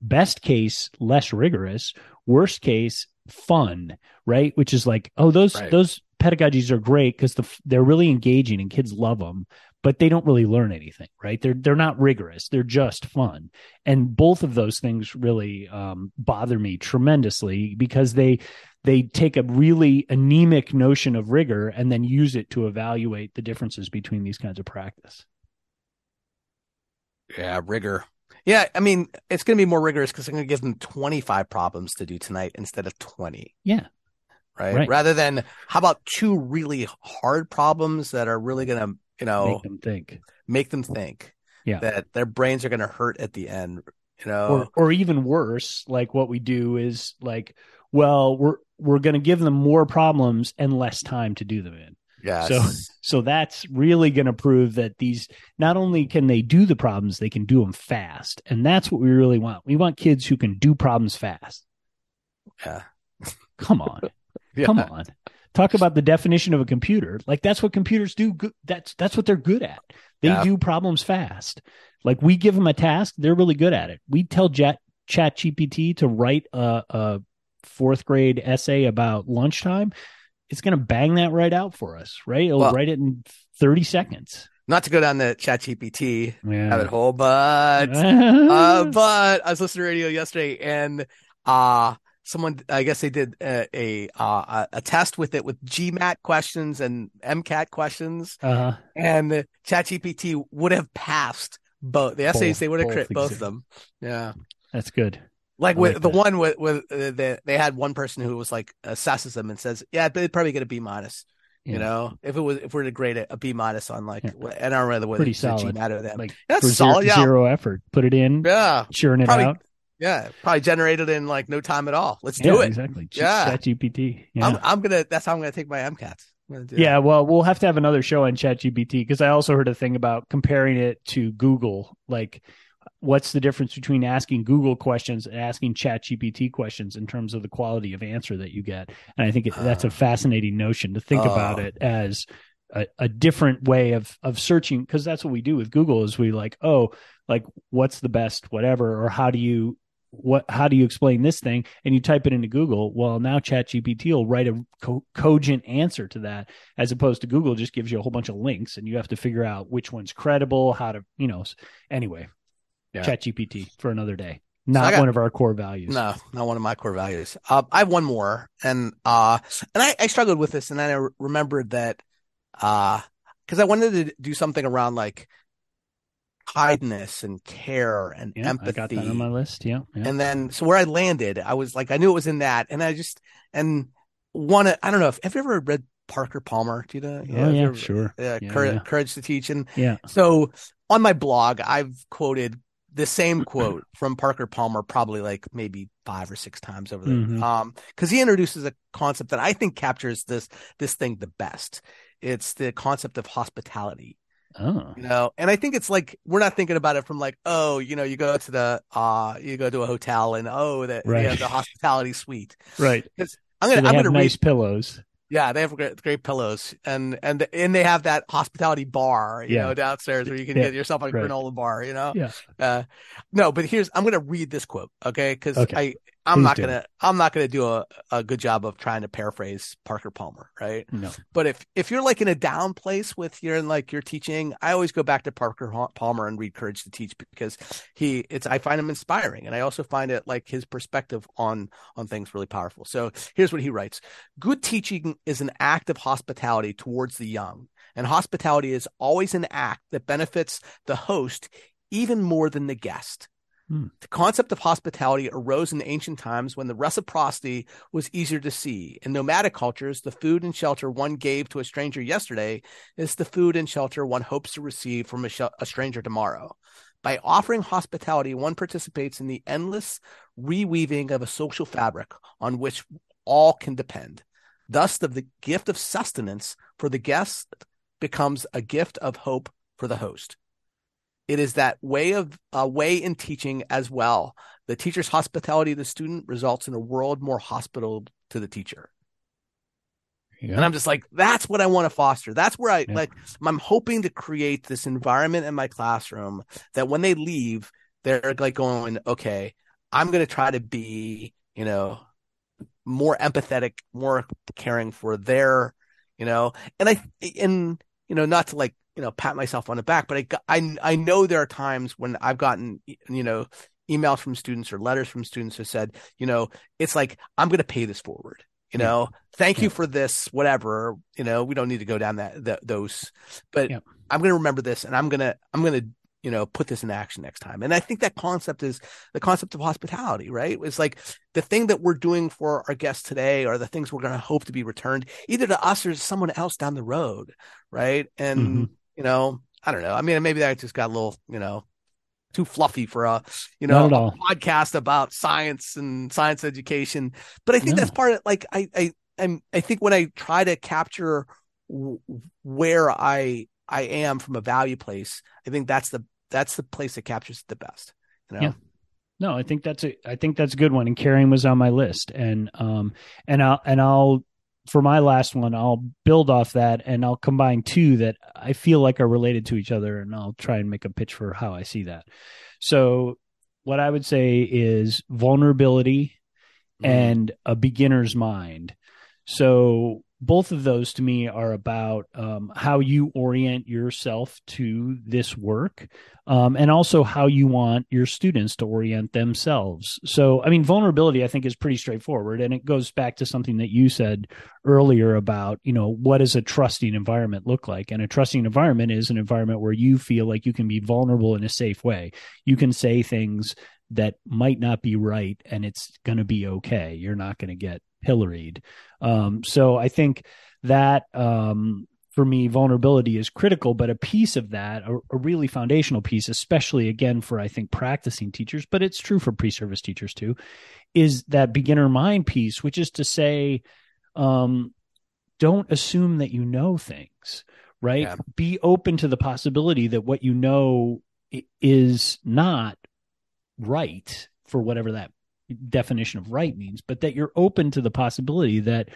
Speaker 1: best case less rigorous, worst case fun, right? Which is like, oh those right. those pedagogies are great because the, they're really engaging and kids love them but they don't really learn anything, right? They're they're not rigorous; they're just fun, and both of those things really um, bother me tremendously because they they take a really anemic notion of rigor and then use it to evaluate the differences between these kinds of practice.
Speaker 2: Yeah, rigor. Yeah, I mean, it's going to be more rigorous because I'm going to give them 25 problems to do tonight instead of 20.
Speaker 1: Yeah.
Speaker 2: Right? right? Rather than how about two really hard problems that are really going to you know
Speaker 1: make them think.
Speaker 2: make them think
Speaker 1: yeah.
Speaker 2: that their brains are going to hurt at the end you know?
Speaker 1: Or, or even worse like what we do is like well we're we're going to give them more problems and less time to do them in.
Speaker 2: Yeah
Speaker 1: so so that's really going to prove that these not only can they do the problems they can do them fast. And that's what we really want. We want kids who can do problems fast.
Speaker 2: Yeah.
Speaker 1: Come on. Yeah. come on talk about the definition of a computer. Like that's what computers do that's that's what they're good at. They yeah. do problems fast. Like we give them a task they're really good at it. We tell chat chat gpt to write a, a fourth grade essay about lunchtime. It's going to bang that right out for us right? It'll well, write it in 30 seconds.
Speaker 2: Not to go down the chat gpt yeah. rabbit hole but uh, but i was listening to radio yesterday and uh someone i guess they did a a, uh, a test with it with gmat questions and mcat questions
Speaker 1: uh-huh.
Speaker 2: and the chatgpt would have passed both the essays both, they would have crit both of them yeah
Speaker 1: that's good
Speaker 2: like with like the that. one with with uh, the, they had one person who was like assesses them and says yeah they'd probably get a b minus you know, if it was if we're to grade it a B minus on like, yeah. I don't remember whether
Speaker 1: pretty solid.
Speaker 2: G them.
Speaker 1: Like that's solid. Zero, yeah. zero effort. Put it in.
Speaker 2: Yeah,
Speaker 1: churn it probably, out.
Speaker 2: Yeah, probably generated in like no time at all. Let's do it.
Speaker 1: Exactly. Yeah, Chat GPT. Yeah.
Speaker 2: I'm, I'm, gonna. That's how I'm gonna take my MCATs.
Speaker 1: Yeah, well, we'll have to have another show on Chat GPT because I also heard a thing about comparing it to Google. Like, what's the difference between asking Google questions and asking Chat GPT questions in terms of the quality of answer that you get? And I think it, that's a ah. fascinating notion to think about it as a, a different way of of searching because that's what we do with Google is we like oh like what's the best whatever or how do you what how do you explain this thing? And you type it into google. Well now chat gpt will write a co- cogent answer to that as opposed to google just gives you a whole bunch of links and you have to figure out which one's credible how to you know anyway. Yeah. chat gpt for another day. Not so got, one of our core values.
Speaker 2: No not one of my core values. Uh, i have one more. And uh and I, I struggled with this and then i remembered that uh because i wanted to do something around like kindness and care and
Speaker 1: yeah,
Speaker 2: empathy. I
Speaker 1: got that on my list. Yeah,
Speaker 2: yeah, And then so where I landed, I was like, I knew it was in that, and I just and one. I don't know if have you ever read Parker Palmer? Do you know?
Speaker 1: Yeah, oh, yeah, ever, sure.
Speaker 2: Yeah, courage, courage to teach. And
Speaker 1: yeah,
Speaker 2: so on my blog, I've quoted the same quote from Parker Palmer probably like maybe five or six times over there. Mm-hmm. Um, because he introduces a concept that I think captures this this thing the best. It's the concept of hospitality.
Speaker 1: Oh.
Speaker 2: You know, and I think it's like we're not thinking about it from like, oh, you know, you go to the uh you go to a hotel and oh that right. yeah, the hospitality suite.
Speaker 1: Right.
Speaker 2: I'm gonna
Speaker 1: so
Speaker 2: I'm
Speaker 1: gonna
Speaker 2: nice
Speaker 1: read, pillows.
Speaker 2: Yeah, they have great, great pillows, and and and they have that hospitality bar, you yeah. know, downstairs where you can yeah. get yourself a right. granola bar, you know.
Speaker 1: Yeah.
Speaker 2: Uh, no, but here's I'm gonna read this quote, okay? Because okay. I I'm Please not do. gonna I'm not gonna do a, a good job of trying to paraphrase Parker Palmer, right?
Speaker 1: No.
Speaker 2: But if if you're like in a down place with your like your teaching, I always go back to Parker Palmer and read Courage to Teach because he it's I find him inspiring and I also find it like his perspective on on things really powerful. So here's what he writes: Good teaching is an act of hospitality towards the young, and hospitality is always an act that benefits the host even more than the guest. Hmm. The concept of hospitality arose in ancient times when the reciprocity was easier to see. In nomadic cultures, the food and shelter one gave to a stranger yesterday is the food and shelter one hopes to receive from a, sh- a stranger tomorrow. By offering hospitality, one participates in the endless reweaving of a social fabric on which all can depend. Thus, the, the gift of sustenance for the guest becomes a gift of hope for the host it is that way of uh, way in teaching as well. The teacher's hospitality to the student results in a world more hospitable to the teacher. Yeah. And I'm just like, that's what I want to foster. That's where I yeah. like, I'm hoping to create this environment in my classroom that when they leave, they're like going, okay, I'm going to try to be, you know, more empathetic, more caring for their, you know, and I, and, you know, not to like you know pat myself on the back but I, I i know there are times when i've gotten you know emails from students or letters from students who said you know it's like i'm going to pay this forward you know yeah. thank yeah. you for this whatever you know we don't need to go down that, that those but yeah. i'm going to remember this and i'm going to i'm going to you know put this in action next time and i think that concept is the concept of hospitality right it's like the thing that we're doing for our guests today are the things we're going to hope to be returned either to us or to someone else down the road right and mm-hmm you know, I don't know. I mean, maybe that just got a little, you know, too fluffy for a, you know, a podcast about science and science education. But I think no. that's part of like I I I'm, I think when I try to capture w- where I I am from a value place, I think that's the that's the place that captures it the best. You know? Yeah.
Speaker 1: No, I think that's a I think that's a good one. And caring was on my list. And um and I'll and I'll for my last one, I'll build off that and I'll combine two that I feel like are related to each other and I'll try and make a pitch for how I see that. So, what I would say is vulnerability mm. and a beginner's mind. So, both of those to me are about um, how you orient yourself to this work um, and also how you want your students to orient themselves. So i mean vulnerability i think is pretty straightforward and it goes back to something that you said earlier about you know what does a trusting environment look like? And a trusting environment is an environment where you feel like you can be vulnerable in a safe way. You can say things that might not be right and it's going to be okay. You're not going to get pilloried. Um, so I think that um, for me, vulnerability is critical, but a piece of that, a, a, really foundational piece, especially again for I think practicing teachers, but it's true for pre-service teachers too, is that beginner mind piece, which is to say, um, don't assume that you know things, right? Yeah. Be open to the possibility that what you know is not right for whatever that definition of right means, but that you're open to the possibility that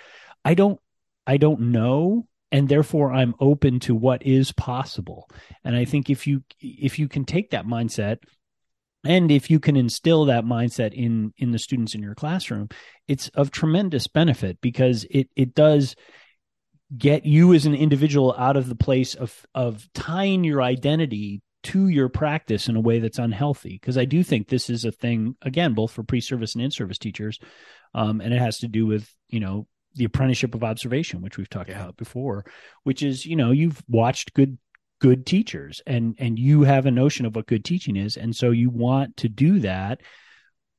Speaker 1: I don't I don't know and therefore I'm open to what is possible. And I think if you if you can take that mindset and if you can instill that mindset in in the students in your classroom, it's of tremendous benefit because it it does get you as an individual out of the place of of tying your identity to your practice in a way that's unhealthy because i do think this is a thing again both for pre-service and in-service teachers um, and it has to do with you know the apprenticeship of observation which we've talked yeah. about before which is you know you've watched good good teachers and and you have a notion of what good teaching is and so you want to do that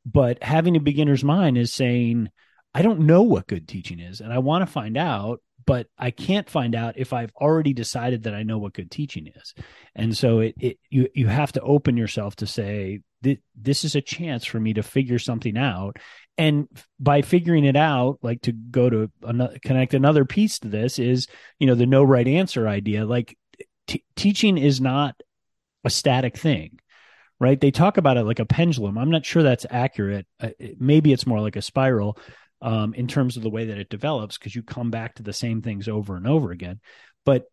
Speaker 1: but having a beginner's mind is saying i don't know what good teaching is and i want to find out but I can't find out if I've already decided that I know what good teaching is. And so it, it you you have to open yourself to say this is a chance for me to figure something out. And by figuring it out, like to go to another, connect another piece to this is, you know, the no right answer idea. Like t- teaching is not a static thing right? They talk about it like a pendulum. I'm not sure that's accurate. Uh, maybe it's more like a spiral, um, in terms of the way that it develops because you come back to the same things over and over again. But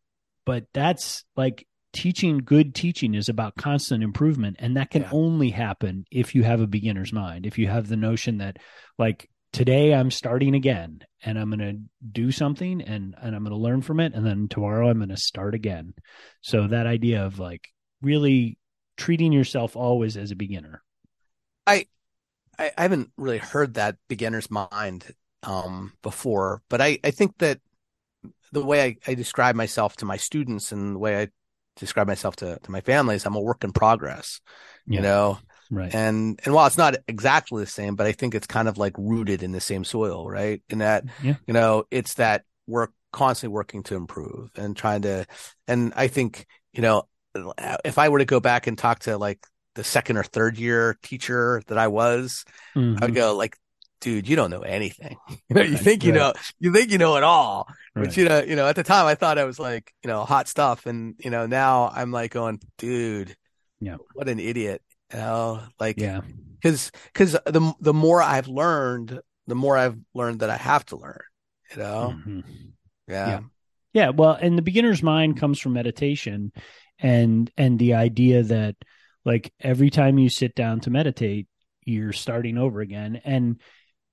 Speaker 1: but that's like teaching good teaching is about constant improvement and that can yeah. only happen if you have a beginner's mind if you have the notion that like today i'm starting again and i'm going to do something and and i'm going to learn from it and then tomorrow i'm going to start again so that idea of like really treating yourself always as a beginner
Speaker 2: i I, I haven't really heard that beginner's mind um, before, but I, I think that the way I, I describe myself to my students and the way I describe myself to, to my family is I'm a work in progress. Yeah. You know,
Speaker 1: Right.
Speaker 2: And and while it's not exactly the same, but I think it's kind of like rooted in the same soil, right? In that,
Speaker 1: Yeah.
Speaker 2: you know, it's that we're constantly working to improve and trying to, and I think, you know, if I were to go back and talk to like the second or third year teacher that I was, I
Speaker 1: Mhm.
Speaker 2: would go like, dude, you don't know anything. You know, you
Speaker 1: Right,
Speaker 2: think you
Speaker 1: right.
Speaker 2: know, you think you know it all,
Speaker 1: Right.
Speaker 2: but you know, you know, at the time I thought I was like, you know, hot stuff. And, you know, now I'm like going, dude,
Speaker 1: Yeah.
Speaker 2: what an idiot. You know, like,
Speaker 1: yeah.
Speaker 2: cause, cause the, the more I've learned, the more I've learned that I have to learn, you know?
Speaker 1: Mhm.
Speaker 2: Yeah.
Speaker 1: Yeah. Yeah, well, and the beginner's mind comes from meditation and and the idea that like every time you sit down to meditate, you're starting over again and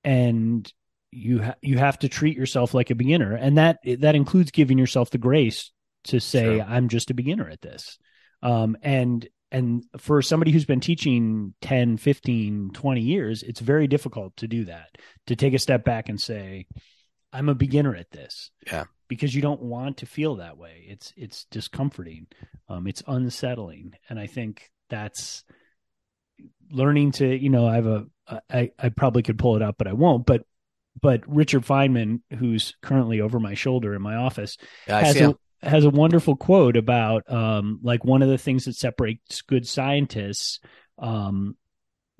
Speaker 1: and you ha- you have to treat yourself like a beginner and that that includes giving yourself the grace to say
Speaker 2: Sure.
Speaker 1: I'm just a beginner at this. Um and and for somebody who's been teaching 10, 15, 20 years, it's very difficult to do that. To take a step back and say I'm a beginner at this
Speaker 2: Yeah.
Speaker 1: because you don't want to feel that way. It's it's discomforting. Um, it's unsettling, and I think that's learning to. You know, I have a. I I probably could pull it up, but I won't. But but Richard Feynman, who's currently over my shoulder in my office,
Speaker 2: Yeah.
Speaker 1: Has a has a wonderful quote about um like one of the things that separates good scientists um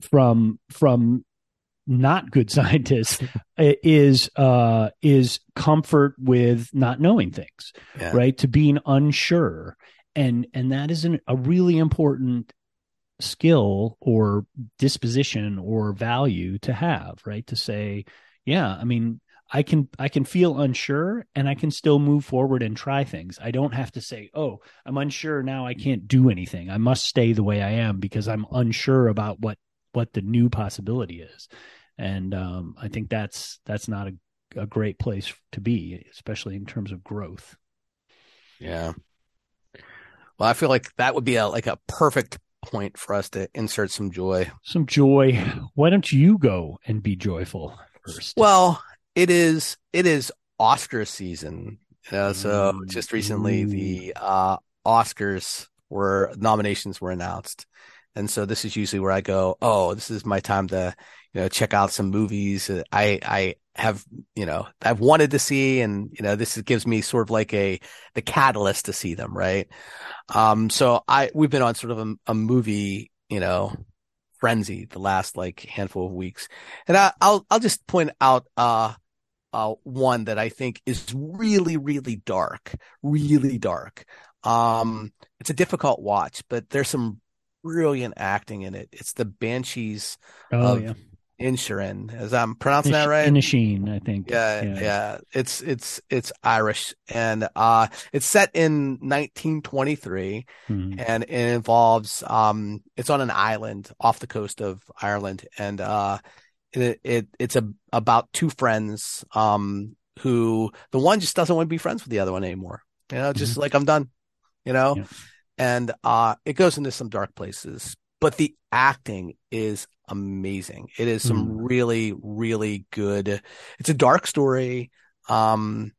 Speaker 1: from from not good scientists is uh is comfort with not knowing things
Speaker 2: Yeah.
Speaker 1: right to being unsure and and that is an, a really important skill or disposition or value to have right? To say yeah i mean i can i can feel unsure and i can still move forward and try things. I don't have to say oh i'm unsure now i can't do anything. I must stay the way i am because i'm unsure about what what the new possibility is. And um, i think that's that's not a, a great place to be especially in terms of growth.
Speaker 2: Yeah. Well, I feel like that would be a like a perfect point for us to insert some joy.
Speaker 1: some joy why don't you go and be joyful first
Speaker 2: Well, it is it is Oscar season. You know, so
Speaker 1: Ooh,
Speaker 2: just recently the uh Oscars were nominations were announced. And so this is usually where I go, oh, this is my time to, you know, check out some movies I I have, you know, I've wanted to see and you know, this gives me sort of like a the catalyst to see them, right? Um so I we've been on sort of a, a movie, you know, frenzy the last like handful of weeks. And I, I'll I'll just point out uh uh one that I think is really really dark, really dark. Um it's a difficult watch, but there's some brilliant acting in it. It's the Banshees
Speaker 1: oh
Speaker 2: of
Speaker 1: yeah
Speaker 2: Inisherin, as I'm pronouncing that right.
Speaker 1: Inisherin, i think
Speaker 2: Yeah, yeah, It's it's it's Irish and uh it's set in 1923
Speaker 1: Mhm.
Speaker 2: and it involves um it's on an island off the coast of Ireland and uh it, it it's a about two friends um who the one just doesn't want to be friends with the other one anymore. You know, just like I'm done, you know?
Speaker 1: Yeah.
Speaker 2: And uh it goes into some dark places, but the acting is amazing. It is some really really good. It's a dark story. Um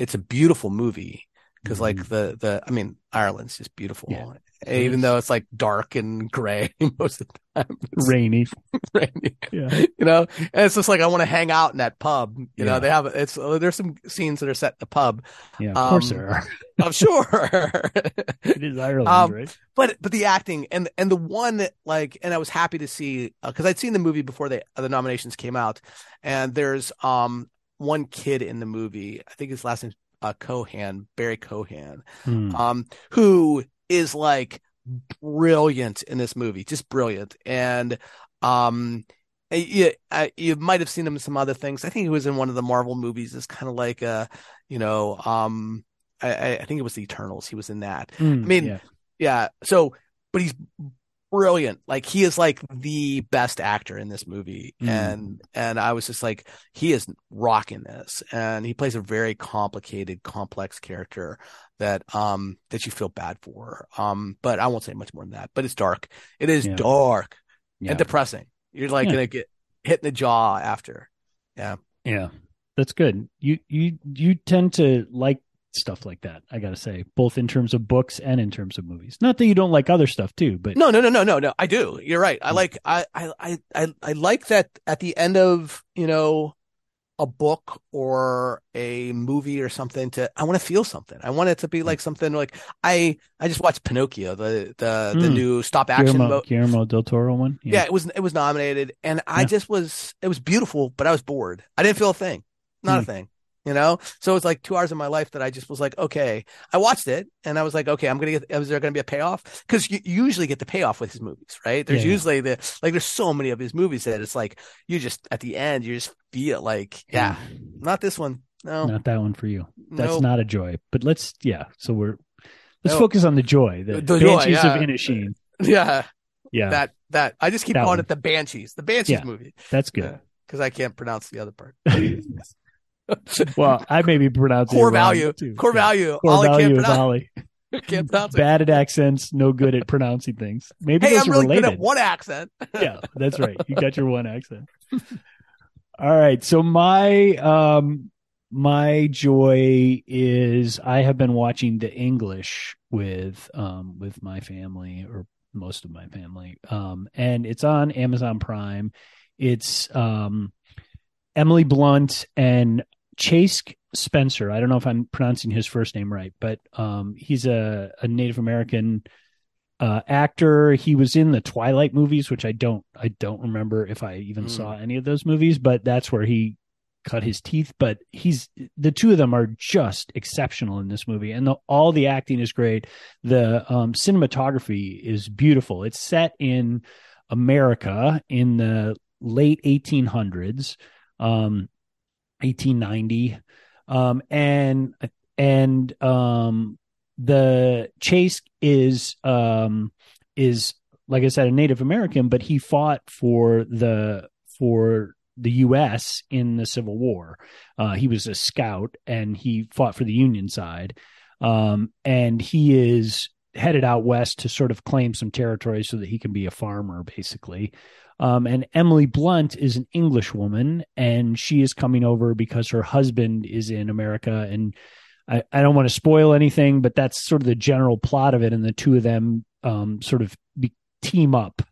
Speaker 2: it's a beautiful movie because like
Speaker 1: Mhm.
Speaker 2: the the I mean Ireland's just beautiful.
Speaker 1: Yeah.
Speaker 2: Even though it's like dark and gray most of the time.
Speaker 1: Rainy.
Speaker 2: rainy.
Speaker 1: Yeah.
Speaker 2: You know? And it's just like i want to hang out in that pub. You
Speaker 1: Yeah.
Speaker 2: know they have it's uh, there's some scenes that are set in the pub.
Speaker 1: Yeah of course
Speaker 2: Um,
Speaker 1: there are.
Speaker 2: I'm sure.
Speaker 1: It is ireland
Speaker 2: Um,
Speaker 1: right?
Speaker 2: but but the acting and and the one that like and i was happy to see because i'd seen the movie before they the nominations came out and there's um one kid in the movie i think his last name's uh, Keoghan Barry Keoghan
Speaker 1: Hmm.
Speaker 2: um, who is like brilliant in this movie, just brilliant. And um, you, I, you might have seen him in some other things. I think he was in one of the Marvel movies. It's kind of like a, you know, um, I, I- think it was the Eternals. He was in that.
Speaker 1: Hmm,
Speaker 2: I mean,
Speaker 1: yeah.
Speaker 2: Yeah. So, but he's brilliant. Like he is like the best actor in this movie.
Speaker 1: Mm.
Speaker 2: And, and I was just like, he is rocking this. And he plays a very complicated, complex character that, um, that you feel bad for. Um, but I won't say much more than that, but it's dark. It is
Speaker 1: Yeah.
Speaker 2: dark
Speaker 1: yeah.
Speaker 2: and depressing. You're like
Speaker 1: Yeah.
Speaker 2: to get hit in the jaw after.
Speaker 1: Yeah, Yeah. that's good. You you you tend to like stuff like that. I got to say, both in terms of books and in terms of movies. Not that you don't like other stuff too, but
Speaker 2: no, no, no, no, no, no. I do. You're right. I like. I, I, I, I like that at the end of you know a book or a movie or something to I want to feel something. I want it to be like something like I I just watched Pinocchio, the the mm. the new stop action
Speaker 1: Guillermo, Guillermo del Toro one.
Speaker 2: Yeah. yeah. it was it was nominated and I yeah. just was it was beautiful, but I was bored. I didn't feel a thing. Not mm. a thing you know? So it's like two hours of my life that i just was like okay. I watched it and i was like okay i'm gonna get is there gonna be a payoff? Because you usually get the payoff with his movies right? There's yeah, usually the like there's so many of his movies that it's like you just at the end you just feel like yeah. Not this one. No.
Speaker 1: Not that one for you. That's nope. not a joy. But let's yeah so we're let's focus on the joy the, the banshees joy, yeah. of inisherin
Speaker 2: yeah.
Speaker 1: Yeah.
Speaker 2: That that i just keep that calling one. it the banshees the banshees yeah, movie.
Speaker 1: That's good.
Speaker 2: Because i can't pronounce the other part
Speaker 1: well, I may be pronouncing
Speaker 2: core value. Too. Core value.
Speaker 1: Core
Speaker 2: Ollie
Speaker 1: value
Speaker 2: can't
Speaker 1: is Ollie.
Speaker 2: can't pronounce
Speaker 1: Bad at accents, no good at pronouncing things. Maybe
Speaker 2: hey,
Speaker 1: I'm
Speaker 2: really
Speaker 1: related.
Speaker 2: good at one accent.
Speaker 1: yeah, that's right. You got your one accent. All right. So my um my joy is I have been watching The English with um with my family or most of my family. Um and it's on Amazon Prime. It's um Emily Blunt and Chase Spencer. I don't know if I'm pronouncing his first name right, but um, he's a, a Native American uh, actor. He was in the Twilight movies, which I don't I don't remember if I even mm. saw any of those movies, but that's where he cut his teeth. But he's the two of them are just exceptional in this movie, and the, all the acting is great. The um, cinematography is beautiful. It's set in America in the late 1800s. Um, 1890 um, and and um, the chase is um, is like i said a native american but he fought for the for the us in the civil war. Uh, he was a scout and he fought for the union side. Um, and he is headed out west to sort of claim some territory so that he can be a farmer basically um, and Emily Blunt is an English woman, and she is coming over because her husband is in America. And I, I don't want to spoil anything, but that's sort of the general plot of it. And the two of them um, sort of be, team up.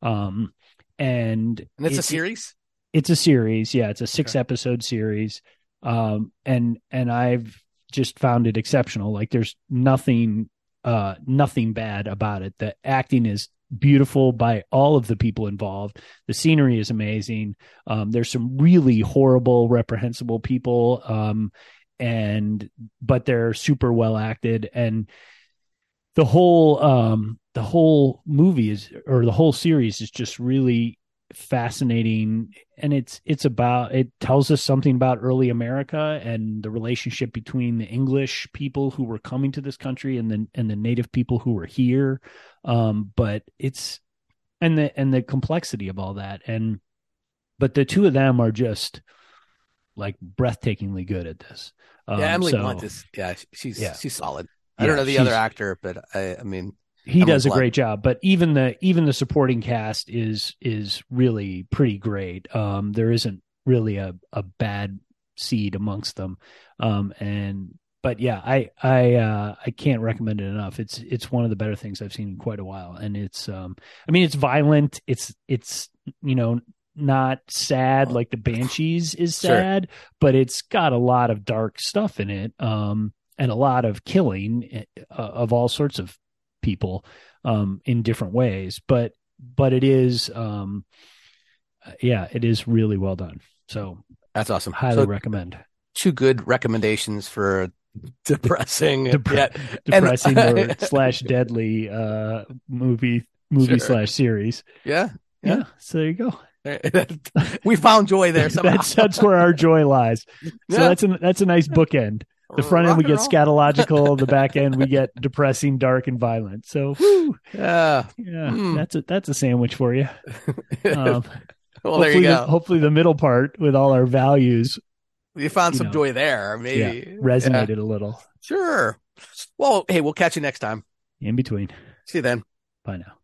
Speaker 1: Um, and,
Speaker 2: and it's, a series.
Speaker 1: It's a series, yeah. It's a six okay. episode series, um, and and I've just found it exceptional. Like there's nothing, uh, nothing bad about it. The acting is beautiful by all of the people involved. The scenery is amazing. Um, there's some really horrible, reprehensible people, um, and but they're super well acted and the whole um, the whole movie is or the whole series is just really fascinating and it's it's about it tells us something about early america and the relationship between the english people who were coming to this country and the and the native people who were here. Um but it's and the and the complexity of all that. And but the two of them are just like breathtakingly good at this.
Speaker 2: Um, yeah emily so, blunt is yeah she's yeah. she's solid. I yeah, don't know the other actor but i i mean
Speaker 1: he does a great job but even the even the supporting cast is is really pretty great. Um there isn't really a a bad seed amongst them. Um and but yeah i i uh i can't recommend it enough. It's it's one of the better things i've seen in quite a while. And it's um i mean it's violent. It's it's you know not sad like the banshees is sad sure. but it's got a lot of dark stuff in it um and a lot of killing eh, uh, of all sorts of people um, in different ways. But but it is um, yeah, it is really well done. So
Speaker 2: that's awesome.
Speaker 1: Highly so, recommend.
Speaker 2: Two good recommendations for depressing,
Speaker 1: Depre- depressing and, or slash deadly uh, movie movie sure. slash series.
Speaker 2: Yeah,
Speaker 1: yeah, yeah. So there you go.
Speaker 2: we found joy there. Somehow.
Speaker 1: that's that's where our joy lies. So yeah. that's a that's a nice bookend. The front end we get scatological, the back end we get depressing, dark, and violent. So, whew,
Speaker 2: yeah,
Speaker 1: yeah, mm. that's a that's a sandwich for you. Um,
Speaker 2: well, there you go.
Speaker 1: The, hopefully, the middle part with all our values,
Speaker 2: you found you some know, joy there. Maybe
Speaker 1: yeah, resonated yeah. a little.
Speaker 2: Sure. Well, hey, we'll catch you next time.
Speaker 1: In between.
Speaker 2: See you then.
Speaker 1: Bye now.